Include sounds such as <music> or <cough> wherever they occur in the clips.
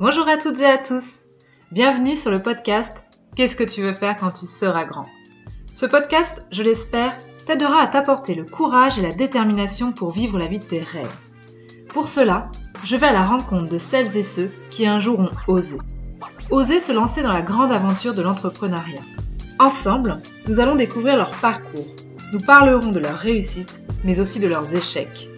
Bonjour à toutes et à tous. Bienvenue sur le podcast Qu'est-ce que tu veux faire quand tu seras grand? Ce podcast, je l'espère, t'aidera à t'apporter le courage et la détermination pour vivre la vie de tes rêves. Pour cela, je vais à la rencontre de celles et ceux qui un jour ont osé. Osé se lancer dans la grande aventure de l'entrepreneuriat. Ensemble, nous allons découvrir leur parcours. Nous parlerons de leurs réussites, mais aussi de leurs échecs.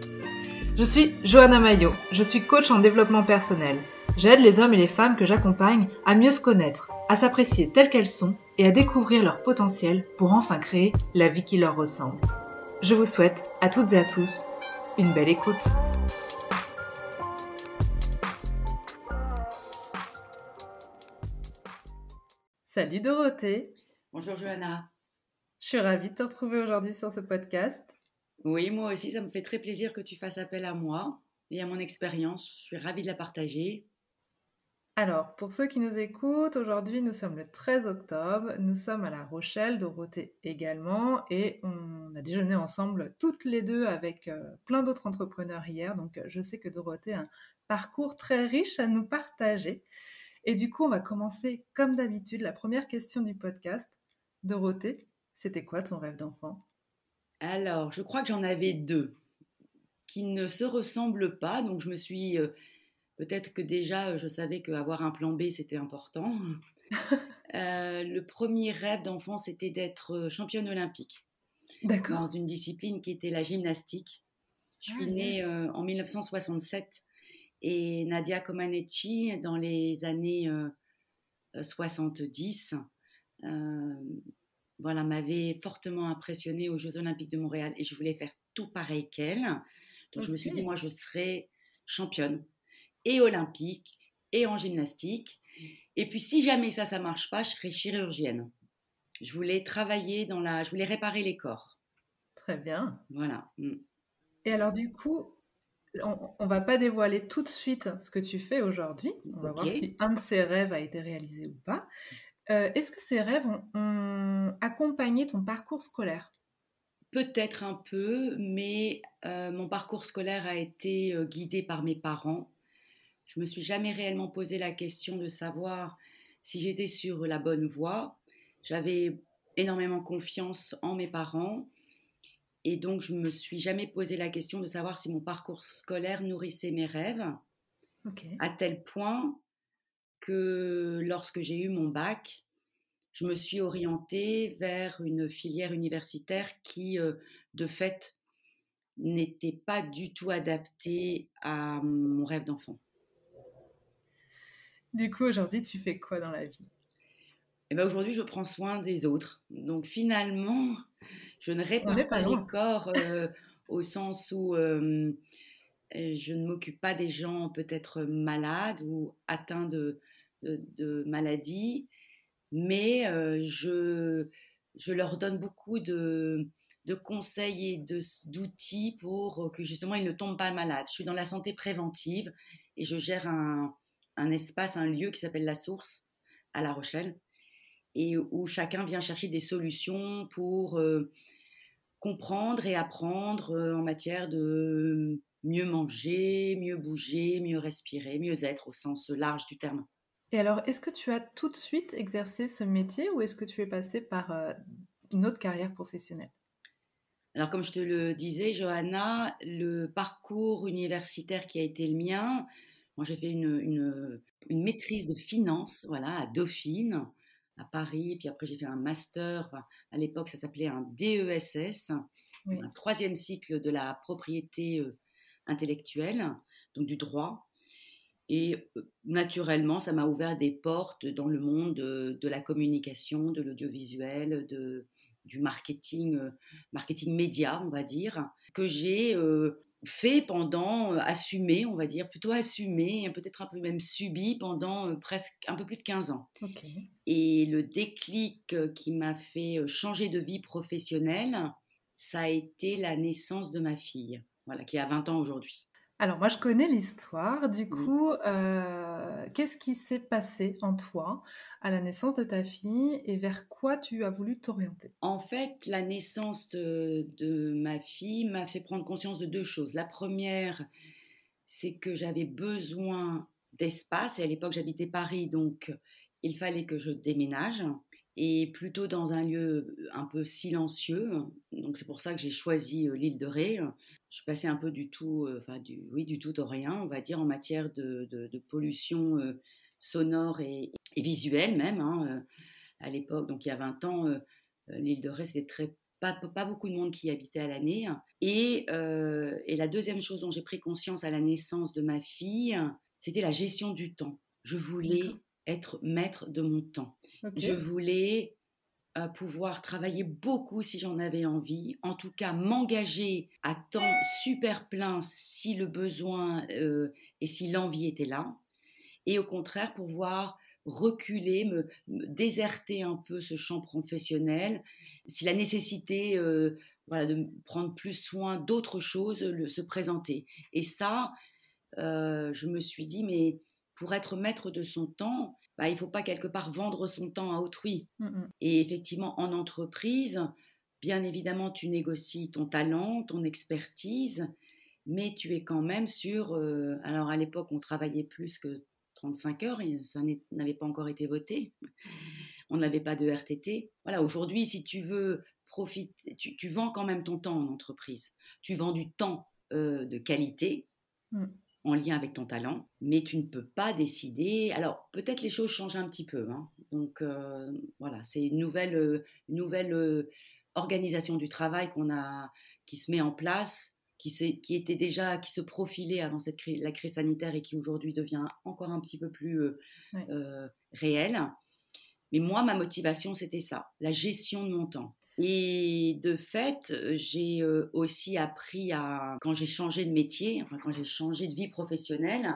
Je suis Johanna Maillot, je suis coach en développement personnel. J'aide les hommes et les femmes que j'accompagne à mieux se connaître, à s'apprécier telles qu'elles sont et à découvrir leur potentiel pour enfin créer la vie qui leur ressemble. Je vous souhaite à toutes et à tous une belle écoute. Salut Dorothée. Bonjour Johanna. Je suis ravie de te retrouver aujourd'hui sur ce podcast. Oui, moi aussi, ça me fait très plaisir que tu fasses appel à moi et à mon expérience. Je suis ravie de la partager. Alors, pour ceux qui nous écoutent, aujourd'hui nous sommes le 13 octobre, nous sommes à La Rochelle, Dorothée également, et on a déjeuné ensemble toutes les deux avec euh, plein d'autres entrepreneurs hier, donc euh, je sais que Dorothée a un parcours très riche à nous partager. Et du coup, on va commencer comme d'habitude, la première question du podcast. Dorothée, c'était quoi ton rêve d'enfant? Alors, je crois que j'en avais deux qui ne se ressemblent pas. Donc, je me suis. Euh, peut-être que déjà, je savais qu'avoir un plan B, c'était important. <laughs> Euh, le premier rêve d'enfant, c'était d'être euh, championne olympique. Dans une discipline qui était la gymnastique. Je suis ah, née en 1967 et Nadia Comaneci, dans les années 70, voilà, m'avait fortement impressionnée aux Jeux Olympiques de Montréal et je voulais faire tout pareil qu'elle. Donc je me suis dit, moi, je serai championne et olympique et en gymnastique. Et puis si jamais ça, ça marche pas, je serai chirurgienne. Je voulais travailler dans la, je voulais réparer les corps. Très bien. Voilà. Mm. Et alors du coup, on, on va pas dévoiler tout de suite ce que tu fais aujourd'hui. On va voir si un de ces rêves a été réalisé ou pas. Euh, est-ce que ces rêves ont, accompagné ton parcours scolaire? Peut-être un peu, mais euh, mon parcours scolaire a été euh, guidé par mes parents. Je me suis jamais réellement posé la question de savoir si j'étais sur la bonne voie. J'avais énormément confiance en mes parents et donc je me suis jamais posé la question de savoir si mon parcours scolaire nourrissait mes rêves. À tel point que lorsque j'ai eu mon bac, je me suis orientée vers une filière universitaire qui, euh, de fait, n'était pas du tout adaptée à mon rêve d'enfant. Du coup, aujourd'hui, tu fais quoi dans la vie? Eh ben aujourd'hui, je prends soin des autres. Donc finalement, <laughs> je ne répare pas, les corps euh, au sens où euh, je ne m'occupe pas des gens peut-être malades ou atteints de, de, maladies, mais euh, je, je leur donne beaucoup de, de conseils et d'outils pour que justement ils ne tombent pas malades. Je suis dans la santé préventive et je gère un, un espace, un lieu qui s'appelle La Source à La Rochelle et où chacun vient chercher des solutions pour euh, comprendre et apprendre euh, en matière de mieux manger, mieux bouger, mieux respirer, mieux être au sens large du terme. Et alors, est-ce que tu as tout de suite exercé ce métier ou est-ce que tu es passé par euh, une autre carrière professionnelle? Alors, comme je te le disais, Johanna, le parcours universitaire qui a été le mien, moi j'ai fait une, une, maîtrise de finance voilà, à Dauphine, à Paris, puis après j'ai fait un master, à l'époque ça s'appelait un DESS, un troisième cycle de la propriété euh, intellectuelle, donc du droit. Et naturellement, ça m'a ouvert des portes dans le monde de, la communication, de l'audiovisuel, de, du marketing, marketing média, on va dire, que j'ai fait pendant, assumé, on va dire, plutôt assumé, peut-être un peu même subi pendant presque un peu plus de 15 ans. Et le déclic qui m'a fait changer de vie professionnelle, ça a été la naissance de ma fille, voilà, qui a 20 ans aujourd'hui. Alors moi je connais l'histoire, du coup, euh, qu'est-ce qui s'est passé en toi à la naissance de ta fille et vers quoi tu as voulu t'orienter? En fait, la naissance de, ma fille m'a fait prendre conscience de deux choses. La première, c'est que j'avais besoin d'espace. Et à l'époque, j'habitais Paris, donc il fallait que je déménage et plutôt dans un lieu un peu silencieux. Donc c'est pour ça que j'ai choisi l'île de Ré. Je suis passée un peu du tout, enfin du, oui, du tout au rien, on va dire, en matière de, pollution sonore et, visuelle même. Hein, à l'époque, donc il y a 20 ans, l'île de Ré, c'était très pas, pas, beaucoup de monde qui y habitait à l'année. Et la deuxième chose dont j'ai pris conscience à la naissance de ma fille, c'était la gestion du temps. Je voulais être maître de mon temps. Je voulais euh, pouvoir travailler beaucoup si j'en avais envie, en tout cas m'engager à temps super plein si le besoin euh, et si l'envie était là, et au contraire pouvoir reculer, me, déserter un peu ce champ professionnel, si la nécessité euh, voilà, de prendre plus soin d'autres choses se présentait. Et ça, je me suis dit, mais pour être maître de son temps, bah, il ne faut pas quelque part vendre son temps à autrui. Mm, mm. Et effectivement, en entreprise, bien évidemment, tu négocies ton talent, ton expertise, mais tu es quand même sur... Euh, alors à l'époque, on travaillait plus que 35 heures, et ça n'avait pas encore été voté. On n'avait pas de RTT. Voilà, aujourd'hui, si tu veux profiter, tu, vends quand même ton temps en entreprise. Tu vends du temps euh, de qualité. Mm en lien avec ton talent, mais tu ne peux pas décider. Alors peut-être les choses changent un petit peu. Hein. Donc euh, voilà, c'est une nouvelle, euh, nouvelle euh, organisation du travail qu'on a, qui se met en place, qui, qui était déjà, qui se profilait avant cette la crise sanitaire et qui aujourd'hui devient encore un petit peu plus réelle. Mais moi, ma motivation, c'était ça, la gestion de mon temps. Et de fait, j'ai aussi appris à, quand j'ai changé de métier, enfin quand j'ai changé de vie professionnelle,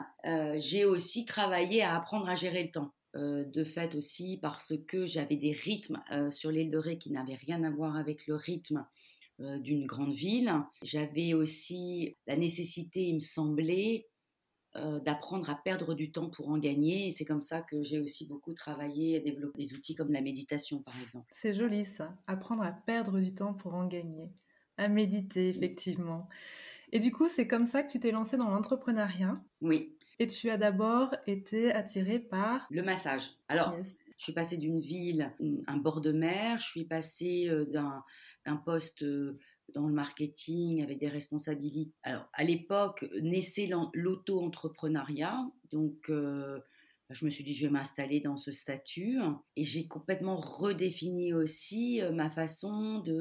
j'ai aussi travaillé à apprendre à gérer le temps. de fait aussi parce que j'avais des rythmes sur l'île de Ré qui n'avaient rien à voir avec le rythme d'une grande ville. J'avais aussi la nécessité, il me semblait, euh, d'apprendre à perdre du temps pour en gagner. Et c'est comme ça que j'ai aussi beaucoup travaillé à développer des outils comme la méditation, par exemple. C'est joli ça, apprendre à perdre du temps pour en gagner, à méditer, effectivement. Et du coup, c'est comme ça que tu t'es lancé dans l'entrepreneuriat? Oui. Et tu as d'abord été attiré par... Le massage. Alors, je suis passée d'une ville, un bord de mer, je suis passée euh, d'un poste euh, dans le marketing avec des responsabilités. Alors, à l'époque, naissait l'auto-entrepreneuriat. Donc, euh, je me suis dit, je vais m'installer dans ce statut. Et j'ai complètement redéfini aussi euh, ma façon de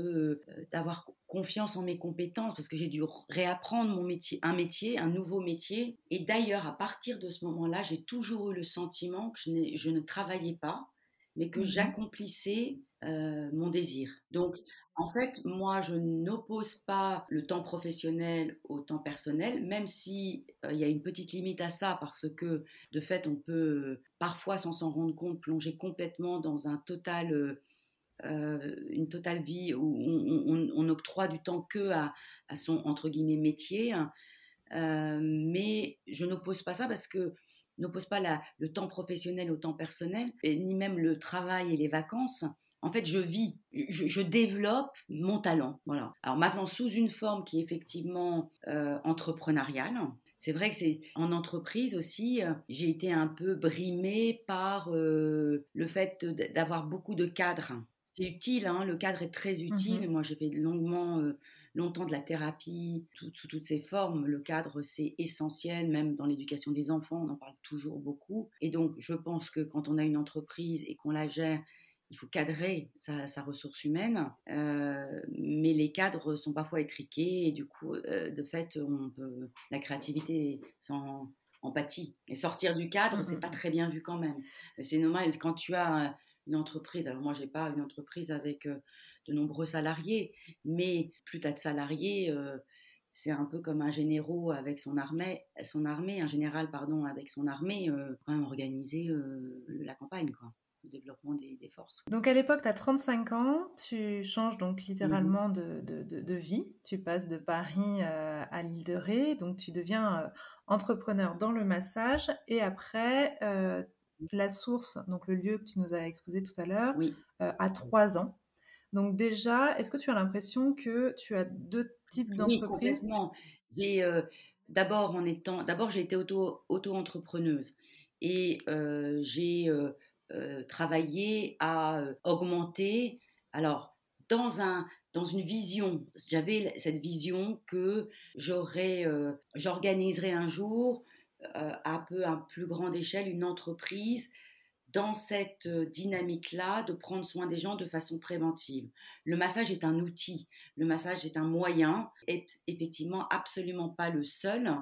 euh, d'avoir confiance en mes compétences parce que j'ai dû réapprendre mon métier, un métier, un nouveau métier. Et d'ailleurs, à partir de ce moment-là, j'ai toujours eu le sentiment que je, je ne travaillais pas, mais que mmh j'accomplissais mon désir. Donc, en fait, moi, je n'oppose pas le temps professionnel au temps personnel, même si euh, il y a une petite limite à ça, parce que de fait, on peut parfois, sans s'en rendre compte, plonger complètement dans un total, euh, une totale vie où on, octroie du temps que à, son entre guillemets métier. Euh, mais je n'oppose pas ça parce que n'oppose pas le temps professionnel au temps personnel, ni même le travail et les vacances en fait, je vis, je, développe mon talent. Voilà. Alors maintenant, sous une forme qui est effectivement euh, entrepreneuriale. C'est vrai que c'est en entreprise aussi, euh, j'ai été un peu brimée par euh, le fait d'avoir beaucoup de cadres. C'est utile, hein, le cadre est très utile. Mm-hmm. Moi, j'ai fait longuement, longtemps de la thérapie sous toutes ses formes. Le cadre, c'est essentiel, même dans l'éducation des enfants, on en parle toujours beaucoup. Et donc, je pense que quand on a une entreprise et qu'on la gère, il faut cadrer sa, ressource humaine, euh, mais les cadres sont parfois étriqués et du coup, euh, de fait, on peut, la créativité sans empathie. Et sortir du cadre, c'est pas très bien vu quand même. C'est normal quand tu as une entreprise. Alors moi, j'ai pas une entreprise avec euh, de nombreux salariés, mais plus tu as de salariés, c'est un peu comme un généraux avec son armée, son armée, un général pardon avec son armée, quand même organiser la campagne quoi développement des, forces. Donc à l'époque, tu as 35 ans, tu changes donc littéralement mhm. de, de, vie, tu passes de Paris euh, à l'île de Ré, donc tu deviens euh, entrepreneur dans le massage et après euh, la source, donc le lieu que tu nous as exposé tout à l'heure, oui. à 3 ans. Donc déjà, est-ce que tu as l'impression que tu as deux types d'entreprises? Oui, complètement. d'abord en étant, d'abord j'ai été auto, auto-entrepreneuse et euh, j'ai euh, travaillé à augmenter. Alors dans un dans une vision, j'avais cette vision que j'aurais, j'organiserais un jour à peu à plus grande échelle une entreprise dans cette euh, dynamique-là de prendre soin des gens de façon préventive. Le massage est un outil, le massage est un moyen, est effectivement absolument pas le seul.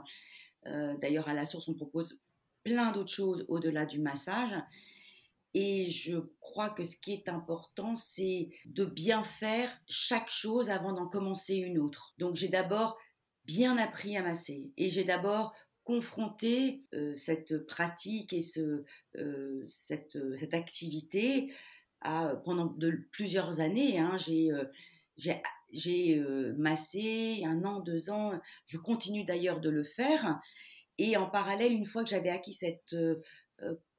Euh, d'ailleurs, à la source, on propose plein d'autres choses au-delà du massage. Et je crois que ce qui est important, c'est de bien faire chaque chose avant d'en commencer une autre. Donc j'ai d'abord bien appris à masser et j'ai d'abord confronter euh, cette pratique et ce, euh, cette, euh, cette, activité à, pendant plusieurs années. Hein, j'ai j'ai massé un an, deux ans. Je continue d'ailleurs de le faire. Et en parallèle, une fois que j'avais acquis cette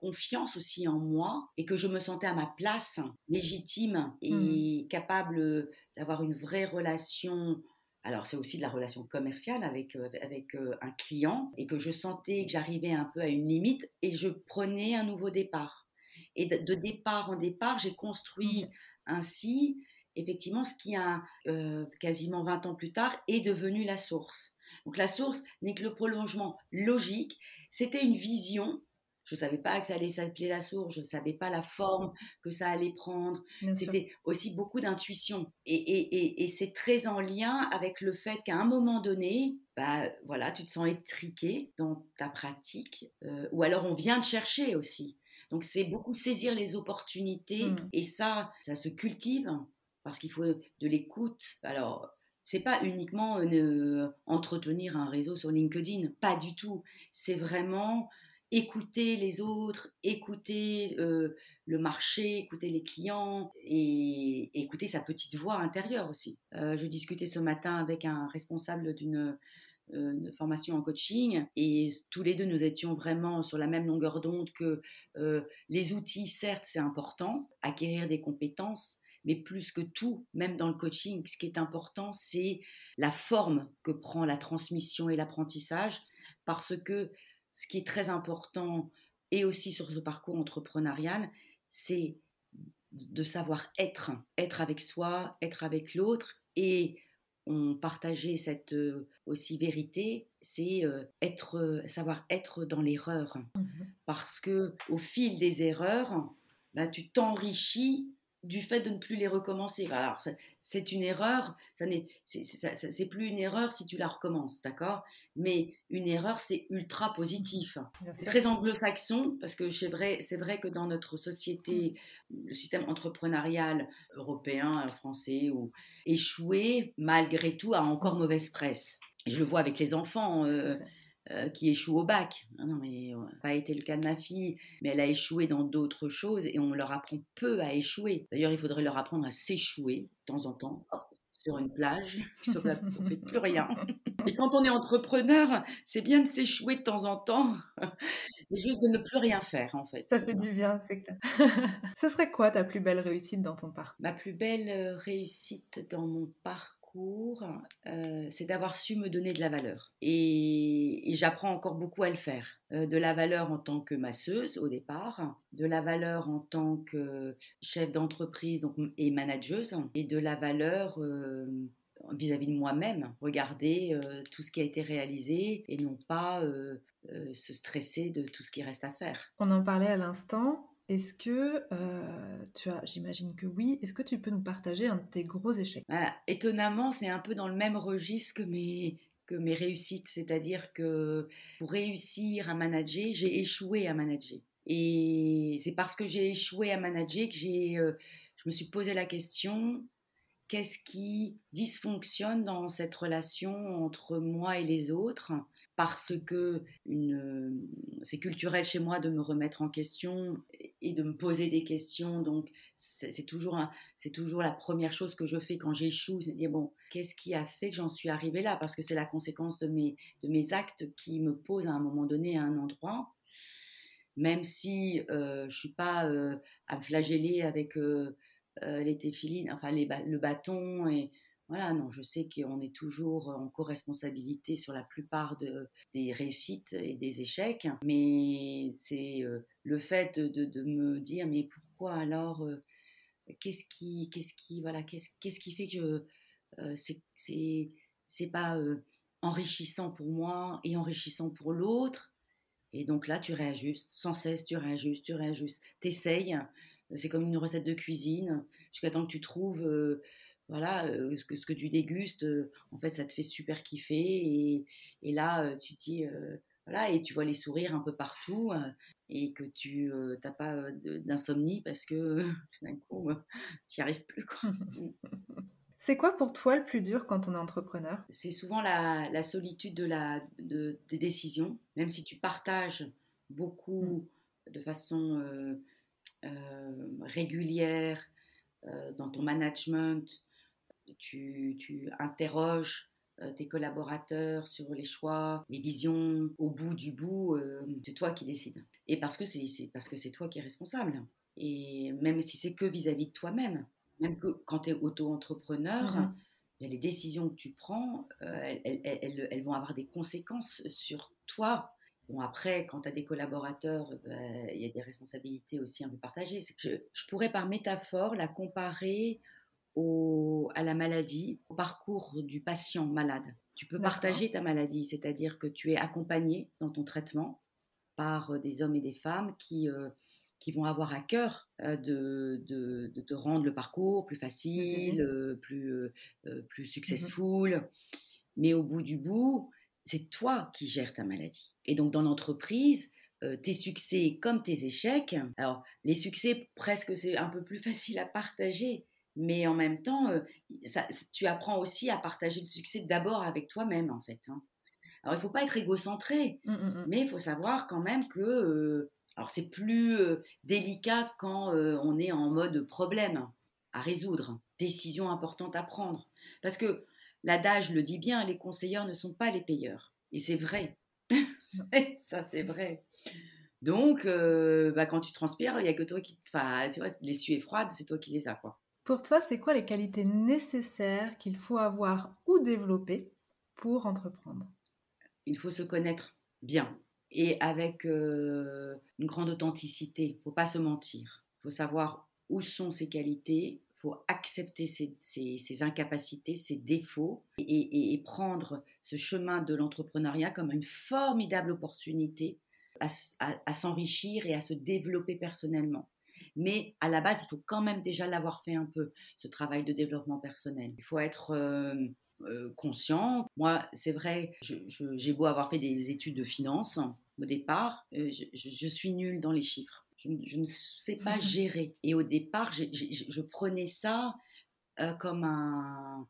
confiance aussi en moi et que je me sentais à ma place, légitime et mmh. capable d'avoir une vraie relation alors c'est aussi de la relation commerciale avec, euh, avec euh, un client et que je sentais que j'arrivais un peu à une limite et je prenais un nouveau départ. Et de, départ en départ, j'ai construit ainsi effectivement ce qui a euh, quasiment 20 ans plus tard est devenu la source. Donc la source n'est que le prolongement logique, c'était une vision je ne savais pas que ça allait s'appeler la source, je ne savais pas la forme que ça allait prendre. C'était aussi beaucoup d'intuition. Et, c'est très en lien avec le fait qu'à un moment donné, bah, voilà, tu te sens étriqué dans ta pratique, euh, ou alors on vient te chercher aussi. Donc c'est beaucoup saisir les opportunités, mmh. et ça, ça se cultive, parce qu'il faut de l'écoute. Alors, c'est pas uniquement euh, entretenir un réseau sur LinkedIn, pas du tout. C'est vraiment écouter les autres, écouter euh, le marché, écouter les clients et, écouter sa petite voix intérieure aussi. Euh, je discutais ce matin avec un responsable d'une euh, formation en coaching et tous les deux nous étions vraiment sur la même longueur d'onde que les outils, certes, c'est important, acquérir des compétences, mais plus que tout, même dans le coaching, ce qui est important, c'est la forme que prend la transmission et l'apprentissage, parce que ce qui est très important, et aussi sur ce parcours entrepreneurial, c'est de savoir être, être avec soi, être avec l'autre, et on partageait cette euh, aussi vérité, c'est euh, être, euh, savoir être dans l'erreur, mmh parce que au fil des erreurs, bah, tu t'enrichis du fait de ne plus les recommencer. Alors, c'est une erreur, ça n'est, c'est plus une erreur si tu la recommences, d'accord? Mais une erreur, c'est ultra positif. C'est très anglo-saxon, parce que c'est vrai, vrai que dans notre société, le système entrepreneurial européen, français, ou échouer, malgré tout, a encore mauvaise presse. Je le vois avec les enfants. Euh, euh, qui échoue au bac. Ah non, mais euh, pas été le cas de ma fille, mais elle a échoué dans d'autres choses et on leur apprend peu à échouer. D'ailleurs, il faudrait leur apprendre à s'échouer de temps en temps. sur une plage, <laughs> puis on ne fait plus rien. Et quand on est entrepreneur, c'est bien de s'échouer de temps en temps, <laughs> mais juste de ne plus rien faire en fait. Ça fait du bien, c'est clair. <laughs> Ce serait quoi ta plus belle réussite dans ton parcours? Ma plus belle euh, réussite dans mon parcours? Euh, c'est d'avoir su me donner de la valeur. Et, j'apprends encore beaucoup à le faire. Euh, de la valeur en tant que masseuse au départ, de la valeur en tant que chef d'entreprise et manageuse, et de la valeur euh, vis-à-vis de moi-même, regarder tout ce qui a été réalisé et non pas se stresser de tout ce qui reste à faire. On en parlait à l'instant, est-ce que euh, tu as, j'imagine que oui, est-ce que tu peux nous partager un de tes gros échecs? Bah, Étonnamment, c'est un peu dans le même registre que mes, que mes réussites, c'est-à-dire que pour réussir à manager, j'ai échoué à manager. Et c'est parce que j'ai échoué à manager que j'ai, euh, je me suis posé la question qu'est-ce qui dysfonctionne dans cette relation entre moi et les autres? Parce que c'est culturel chez moi de me remettre en question et de me poser des questions. Donc, c'est toujours, toujours la première chose que je fais quand j'échoue, c'est de dire, bon, qu'est-ce qui a fait que j'en suis arrivée là? Parce que c'est la conséquence de mes, de mes actes qui me posent à un moment donné à un endroit. Même si euh, je ne suis pas euh, à me flageller avec euh, les téphilines, enfin le bâton et voilà, non, je sais qu'on est toujours en co-responsabilité sur la plupart de, des réussites et des échecs, mais c'est euh, le fait de, me dire, mais pourquoi alors euh, Qu'est-ce qui, qu'est-ce qui, voilà, qu'est-ce qui fait que euh, c'est, c'est, c'est pas enrichissant pour moi et enrichissant pour l'autre? Et donc là, tu réajustes, sans cesse, tu réajustes, tu réajustes, t'essayes. C'est comme une recette de cuisine, jusqu'à temps que tu trouves voilà, ce, que, ce que tu dégustes, en fait, ça te fait super kiffer. Et, et là, tu dis, voilà, et tu vois les sourires un peu partout, et que tu n'as pas d'insomnie parce que <laughs> d'un coup, tu n'y arrives plus. C'est quoi pour toi le plus dur quand on est entrepreneur? C'est souvent la, la, solitude de la, de, des décisions, même si tu partages beaucoup mmh. de façon régulière dans ton management, tu, interroges euh, tes collaborateurs sur les choix, les visions. Au bout du bout, euh, c'est toi qui décides. Et parce que c'est parce que c'est toi qui es responsable. Et même si c'est que vis-à-vis de toi-même, même que quand tu es auto-entrepreneur, mm-hmm. les décisions que tu prends, euh, elles, vont avoir des conséquences sur toi. Bon, après, quand tu as des collaborateurs, il y a des responsabilités aussi un peu partagées. Je, je pourrais par métaphore la comparer à la maladie, au parcours du patient malade. Tu peux partager ta maladie, c'est-à-dire que tu es accompagné dans ton traitement par euh, des hommes et des femmes qui, euh, qui vont avoir à cœur euh, de, de, te rendre le parcours plus facile, plus, plus mmh successful. Mais au bout du bout, c'est toi qui gères ta maladie. Et donc dans l'entreprise, tes succès comme tes échecs, alors les succès presque c'est un peu plus facile à partager mais en même temps, euh, ça, tu apprends aussi à partager le succès d'abord avec toi-même, en fait. Hein. Alors, il ne faut pas être égocentré, mmh, mmh, mmh. mais il faut savoir quand même que... Euh, alors, c'est plus euh, délicat quand on est en mode problème à résoudre, décision importante à prendre. Parce que l'adage le dit bien, les conseilleurs ne sont pas les payeurs. Et c'est vrai. <laughs> ça, c'est vrai. Donc, bah, quand tu transpires, il n'y a que toi qui... Enfin, tu vois, les suées froides, c'est toi qui les as, quoi. Pour toi, c'est quoi les qualités nécessaires qu'il faut avoir ou développer pour entreprendre? Il faut se connaître bien et avec euh, une grande authenticité. Il ne faut pas se mentir. Il faut savoir où sont ses qualités. Il faut accepter ses, incapacités, ses défauts et, prendre ce chemin de l'entrepreneuriat comme une formidable opportunité à s'enrichir et à se développer personnellement. Mais à la base, il faut quand même déjà l'avoir fait un peu, ce travail de développement personnel. Il faut être euh, euh, conscient. Moi, c'est vrai, j'ai beau avoir fait des études de finance au départ, euh, je, suis nulle dans les chiffres. Je, ne sais pas <laughs> gérer. Et au départ, je prenais ça comme un...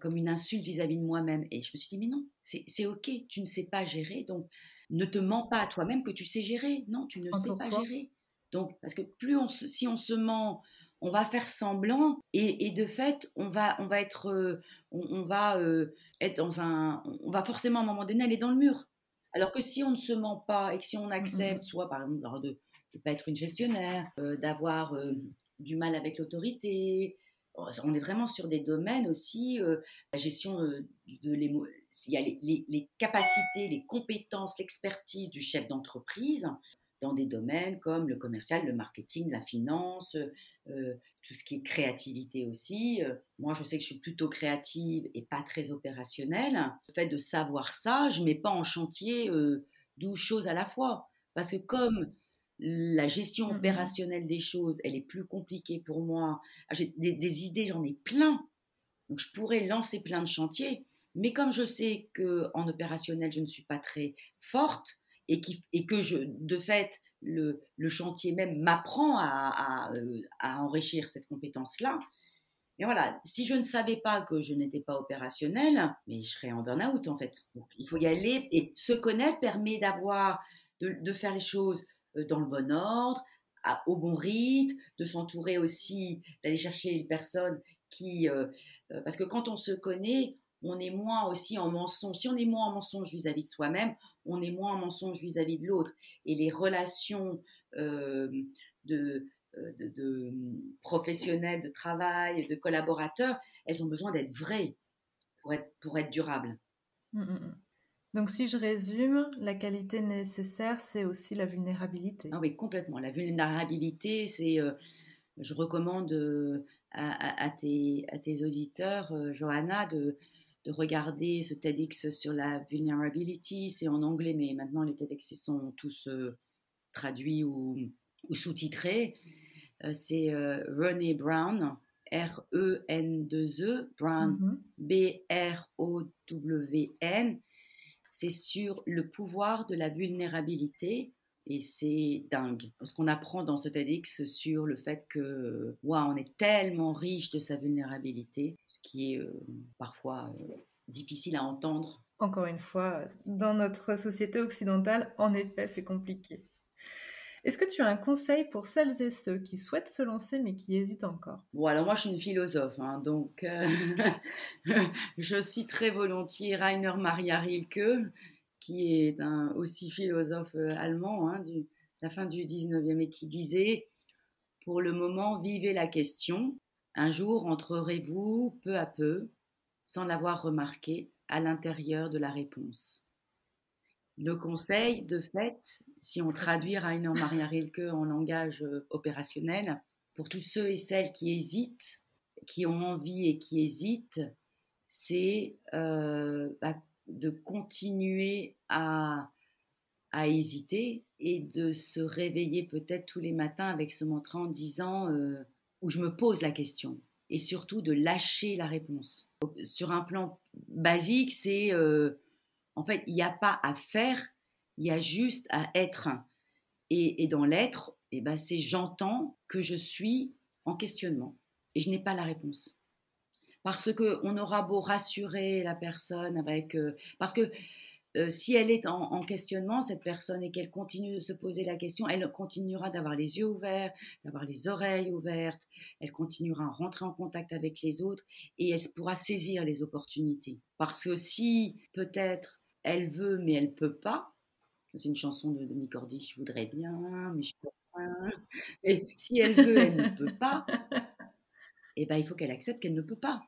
comme une insulte vis-à-vis de moi-même. Et je me suis dit, mais non, c'est ok, tu ne sais pas gérer, donc ne te mens pas à toi-même que tu sais gérer. Non, tu ne sais pas gérer. Donc, parce que plus on si on se ment, on va faire semblant et, de fait, on va, on va être, euh, on, va euh, être dans un, on va forcément à un moment donné aller dans le mur. Alors que si on ne se ment pas et que si on accepte, soit par exemple de ne pas être une gestionnaire, euh, d'avoir du mal avec l'autorité, on est vraiment sur des domaines aussi, la gestion de l'émotion, il y a les capacités, les compétences, l'expertise du chef d'entreprise dans des domaines comme le commercial, le marketing, la finance, euh, tout ce qui est créativité aussi. Euh, moi, je sais que je suis plutôt créative et pas très opérationnelle. Le fait de savoir ça, je ne mets pas en chantier euh, 12 choses à la fois. Parce que comme la gestion mmh opérationnelle des choses, elle est plus compliquée pour moi. Ah, j'ai des, des idées, j'en ai plein. Donc, je pourrais lancer plein de chantiers. Mais comme je sais qu'en opérationnel, je ne suis pas très forte, et, qui, et que je, de fait, le, chantier même m'apprend euh, à, enrichir cette compétence-là. Et voilà, si je ne savais pas que je n'étais pas opérationnelle, mais je serais en burn-out en fait. il faut y aller et se connaître permet d'avoir, de, faire les choses euh, dans le bon ordre, au bon rythme, de s'entourer aussi, d'aller chercher les personnes qui, euh, parce que quand on se connaît, on est moins aussi en mensonge. Si on est moins en mensonge vis-à-vis de soi-même, on est moins en mensonge vis-à-vis de l'autre. Et les relations euh, de, de, professionnels, de travail, de collaborateurs, elles ont besoin d'être vraies pour être, pour être durables. Mmh, mmh, mmh. Donc si je résume, la qualité nécessaire, c'est aussi la vulnérabilité. Ah oui, complètement. La vulnérabilité, c'est, je recommande à, tes, à, tes, auditeurs, Johanna, de, de regarder ce TEDx sur la vulnerability. C'est en anglais, mais maintenant les TEDx sont tous traduits ou, ou sous-titrés. Euh, c'est euh, René Brown, R-E-N-2-E, Brown, mm-hmm. B-R-O-W-N. C'est sur le pouvoir de la vulnérabilité et c'est dingue. Ce qu'on apprend dans ce TEDx sur le fait que, wow, on est tellement riche de sa vulnérabilité, ce qui est euh, parfois difficile à entendre. Encore une fois, dans notre société occidentale, en effet, c'est compliqué. Est-ce que tu as un conseil pour celles et ceux qui souhaitent se lancer mais qui hésitent encore? Bon, alors moi je suis une philosophe, hein, donc euh, <laughs> je citerai volontiers Rainer Maria Rilke, qui est aussi philosophe euh, allemand hein, de la fin du 19e et qui disait Pour le moment, vivez la question. Un jour entrerez-vous peu à peu, sans l'avoir remarqué, à l'intérieur de la réponse. Le conseil, de fait, si on traduit Rainer Maria Rilke en langage euh, opérationnel, pour tous ceux et celles qui hésitent, qui ont envie et qui hésitent, c'est euh, bah, de continuer à, hésiter et de se réveiller peut-être tous les matins avec ce mantra en disant euh, où je me pose la question et surtout de lâcher la réponse. Sur un plan basique, c'est en fait, il n'y a pas à faire, il y a juste à être. Et, dans l'être, eh ben, c'est j'entends que je suis en questionnement et je n'ai pas la réponse. Parce qu'on aura beau rassurer la personne avec... Euh, parce que euh, si elle est en, questionnement, cette personne, et qu'elle continue de se poser la question, elle continuera d'avoir les yeux ouverts, d'avoir les oreilles ouvertes, elle continuera à rentrer en contact avec les autres et elle pourra saisir les opportunités. Parce que si peut-être elle veut mais elle peut pas. C'est une chanson de Denis Cordy, je voudrais bien, mais je peux pas. Et si elle veut, elle ne peut pas. Et <laughs> eh ben, il faut qu'elle accepte qu'elle ne peut pas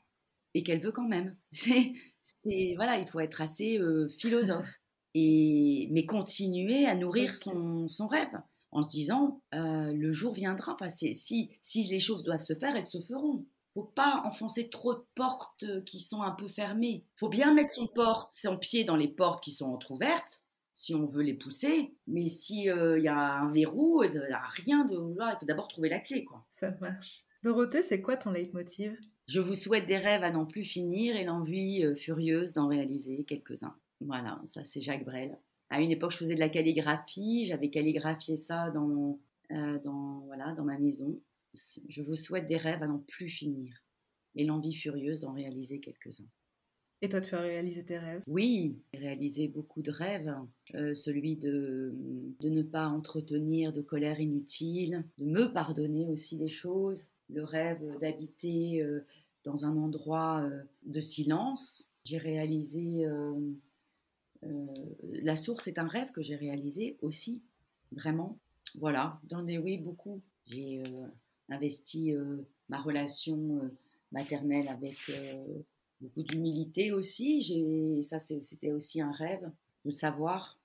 et qu'elle veut quand même. <laughs> C'est, voilà, il faut être assez euh, philosophe <laughs> et mais continuer à nourrir son, son rêve en se disant euh, le jour viendra. Enfin, si si les choses doivent se faire, elles se feront faut pas enfoncer trop de portes euh, qui sont un peu fermées. Faut bien mettre son, porte, son pied dans les portes qui sont entrouvertes si on veut les pousser. Mais s'il il euh, y a un verrou, il n'y a rien de là. Il faut d'abord trouver la clé, quoi. Ça marche. Dorothée, c'est quoi ton leitmotiv? Je vous souhaite des rêves à n'en plus finir et l'envie euh, furieuse d'en réaliser quelques-uns. Voilà, ça c'est Jacques Brel. À une époque, je faisais de la calligraphie. J'avais calligraphié ça dans, dans, voilà, dans ma maison. Je vous souhaite des rêves à n'en plus finir et l'envie furieuse d'en réaliser quelques-uns. Et toi, tu as réalisé tes rêves? Oui, j'ai réalisé beaucoup de rêves. Euh, celui de, de ne pas entretenir de colère inutile, de me pardonner aussi des choses. Le rêve d'habiter euh, dans un endroit euh, de silence. J'ai réalisé... la source est un rêve que j'ai réalisé aussi, vraiment. Voilà, dans des oui, beaucoup. J'ai investi euh, ma relation euh, maternelle avec euh, beaucoup d'humilité aussi. Ça, c'était aussi un rêve de savoir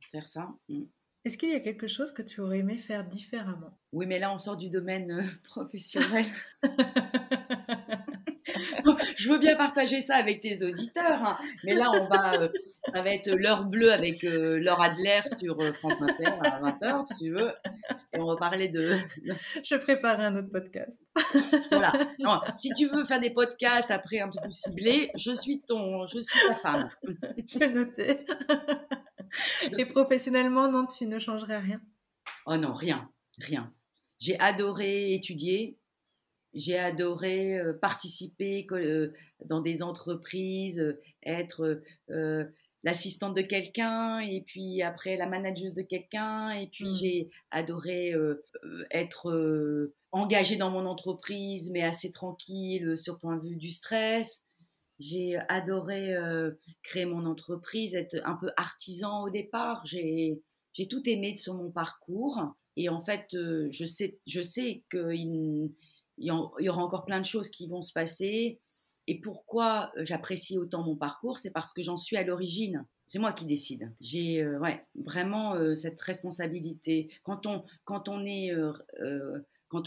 faire ça. Mm. Est-ce qu'il y a quelque chose que tu aurais aimé faire différemment? Oui, mais là, on sort du domaine <laughs> professionnel. <laughs> je veux bien partager ça avec tes auditeurs, hein. mais là, on va, euh, ça va être l'heure bleue avec euh, Laura Adler sur euh, France Inter à 20h, si tu veux. Et on va parler de. <laughs> Je prépare un autre podcast. voilà. Non, si tu veux faire des podcasts après un peu plus ciblés, je suis ton, je suis ta femme. J'ai noté. Et professionnellement, non, tu ne changerais rien Oh non, rien, rien. J'ai adoré étudier, j'ai adoré euh, participer euh, dans des entreprises, euh, être l'assistante de quelqu'un et puis après la manageuse de quelqu'un et puis mmh. j'ai adoré être engagée dans mon entreprise mais assez tranquille sur point de vue du stress. J'ai adoré créer mon entreprise, être un peu artisan au départ. J'ai tout aimé sur mon parcours. Et en fait, je sais, je qu'il y aura encore plein de choses qui vont se passer. Et pourquoi j'apprécie autant mon parcours, c'est parce que j'en suis à l'origine. C'est moi qui décide. J'ai vraiment cette responsabilité. Quand on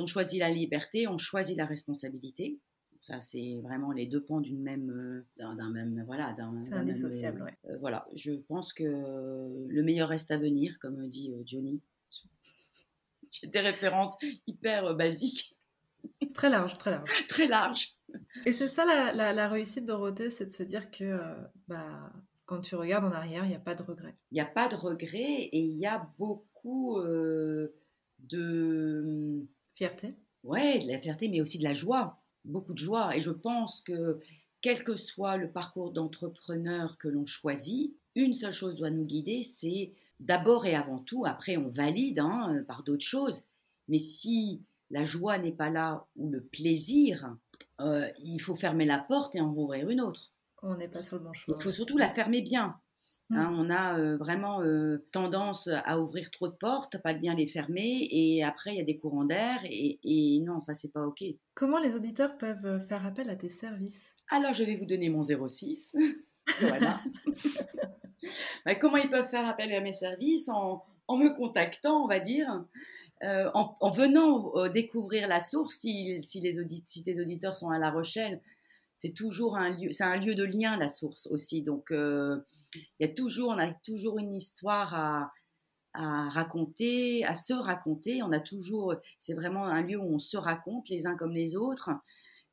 choisit la liberté, on choisit la responsabilité. Ça, c'est vraiment les deux pans d'une même, euh, d'un même, voilà, C'est indissociable, ouais. Euh, voilà, je pense que le meilleur reste à venir, comme dit euh, Johnny. <laughs> J'ai des références hyper basiques. <laughs> Très large, très large. très large. Et c'est ça la, la, la, réussite, Dorothée, c'est de se dire que bah, quand tu regardes en arrière, il n'y a pas de regret. Il n'y a pas de regret et il y a beaucoup de Fierté Ouais, de la fierté, mais aussi de la joie, beaucoup de joie. Et je pense que quel que soit le parcours d'entrepreneur que l'on choisit, une seule chose doit nous guider, c'est d'abord et avant tout, après on valide hein, euh, par d'autres choses, mais si la joie n'est pas là ou le plaisir, euh, il faut fermer la porte et en rouvrir une autre. On n'est pas sur le bon chemin. Il faut surtout la fermer bien. Hein, mmh. on a euh, vraiment euh, tendance à ouvrir trop de portes, pas bien les fermer, et après il y a des courants d'air, et, non, ça c'est pas ok. Comment les auditeurs peuvent euh, faire appel à tes services? Alors je vais vous donner mon 06. <laughs> voilà. <laughs> Bah, comment ils peuvent faire appel à mes services? En, me contactant, on va dire, en, venant découvrir la source, si, les si tes auditeurs sont à La Rochelle, c'est toujours un lieu, c'est un lieu de lien la source aussi. Donc euh, il y a toujours, on a toujours une histoire à, raconter, à se raconter. On a toujours, c'est vraiment un lieu où on se raconte les uns comme les autres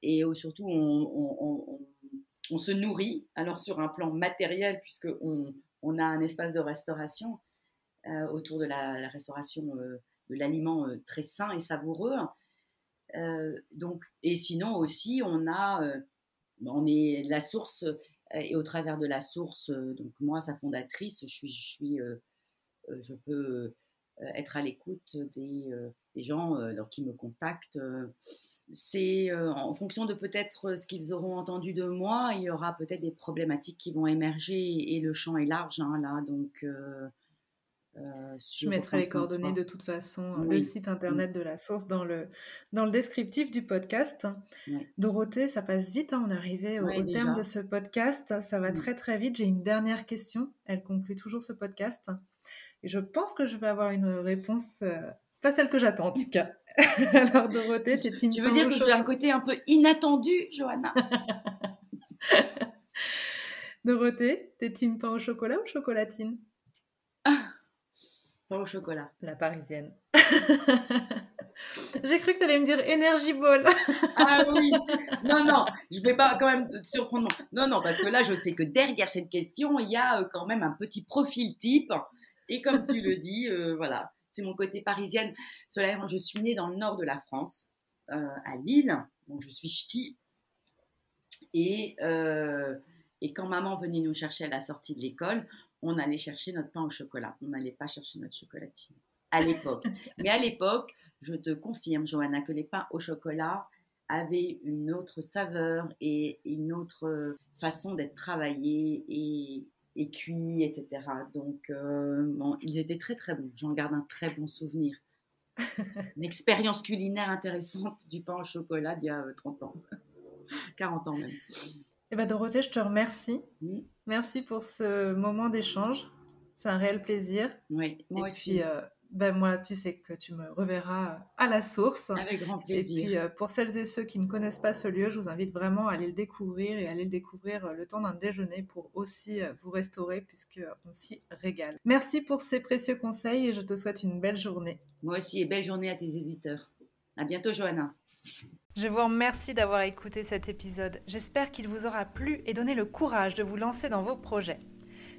et surtout on, se nourrit. Alors sur un plan matériel puisque on, a un espace de restauration euh, autour de la, restauration euh, de l'aliment très sain et savoureux. donc, et sinon aussi, on a on est la source euh, et au travers de la source, euh, donc moi, sa fondatrice, je suis, je euh, peux être à l'écoute des, gens qui me contactent. C'est en fonction de peut-être ce qu'ils auront entendu de moi, il y aura peut-être des problématiques qui vont émerger et le champ est large hein, là, donc je mettrai les coordonnées de toute façon, le site internet de la source dans le, dans le descriptif du podcast. Dorothée, ça passe vite, hein, on est arrivé au, terme de ce podcast, ça va très très vite. J'ai une dernière question, elle conclut toujours ce podcast. Et je pense que je vais avoir une réponse, euh, pas celle que j'attends en tout cas. <laughs> Alors Dorothée, t'es team Tu veux dire que j'ai un côté un peu inattendu, Johanna? <laughs> Dorothée, t'es team pain au chocolat ou chocolatine? Au chocolat. La parisienne. <laughs> J'ai cru que tu allais me dire Energy Ball. <laughs> ah oui. Non, non, je vais pas quand même surprendre. Non, non, parce que là, je sais que derrière cette question, il y a euh, quand même un petit profil type. Et comme tu le dis, euh, voilà, c'est mon côté parisienne. Cela, je suis née dans le nord de la France, euh, à Lille. Donc, je suis ch'ti. Et, et quand maman venait nous chercher à la sortie de l'école, on allait chercher notre pain au chocolat. On n'allait pas chercher notre chocolatine à l'époque. <laughs> Mais à l'époque, je te confirme, Johanna, que les pains au chocolat avaient une autre saveur et une autre façon d'être travaillés et, et cuits, etc. Donc, euh, ils étaient très très bons. J'en garde un très bon souvenir. <laughs> Une expérience culinaire intéressante du pain au chocolat d'il y a 30 ans, <laughs> 40 ans même. Eh bien, Dorothée, je te remercie. Merci pour ce moment d'échange. C'est un réel plaisir. Oui, moi Et Puis, euh, ben moi, tu sais que tu me reverras à la source. Avec grand plaisir. Et puis, euh, pour celles et ceux qui ne connaissent pas ce lieu, je vous invite vraiment à aller le découvrir et à aller le découvrir euh, le temps d'un déjeuner pour aussi vous restaurer puisqu'on s'y régale. Merci pour ces précieux conseils et je te souhaite une belle journée. Moi aussi, et belle journée à tes éditeurs. À bientôt, Johanna. Je vous remercie d'avoir écouté cet épisode. J'espère qu'il vous aura plu et donné le courage de vous lancer dans vos projets.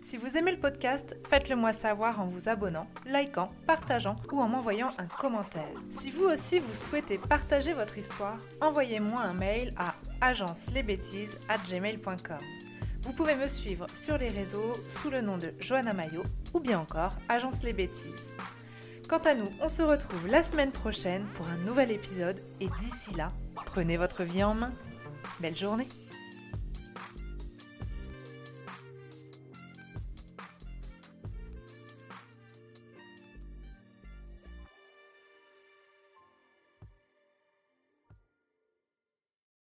Si vous aimez le podcast, faites-le moi savoir en vous abonnant, likant, partageant ou en m'envoyant un commentaire. Si vous aussi vous souhaitez partager votre histoire, envoyez-moi un mail à agencelesbêtises@gmail.com. Vous pouvez me suivre sur les réseaux sous le nom de Johanna Mayo ou bien encore Agence les Bêtises. Quant à nous, on se retrouve la semaine prochaine pour un nouvel épisode et d'ici là, prenez votre vie en main. Belle journée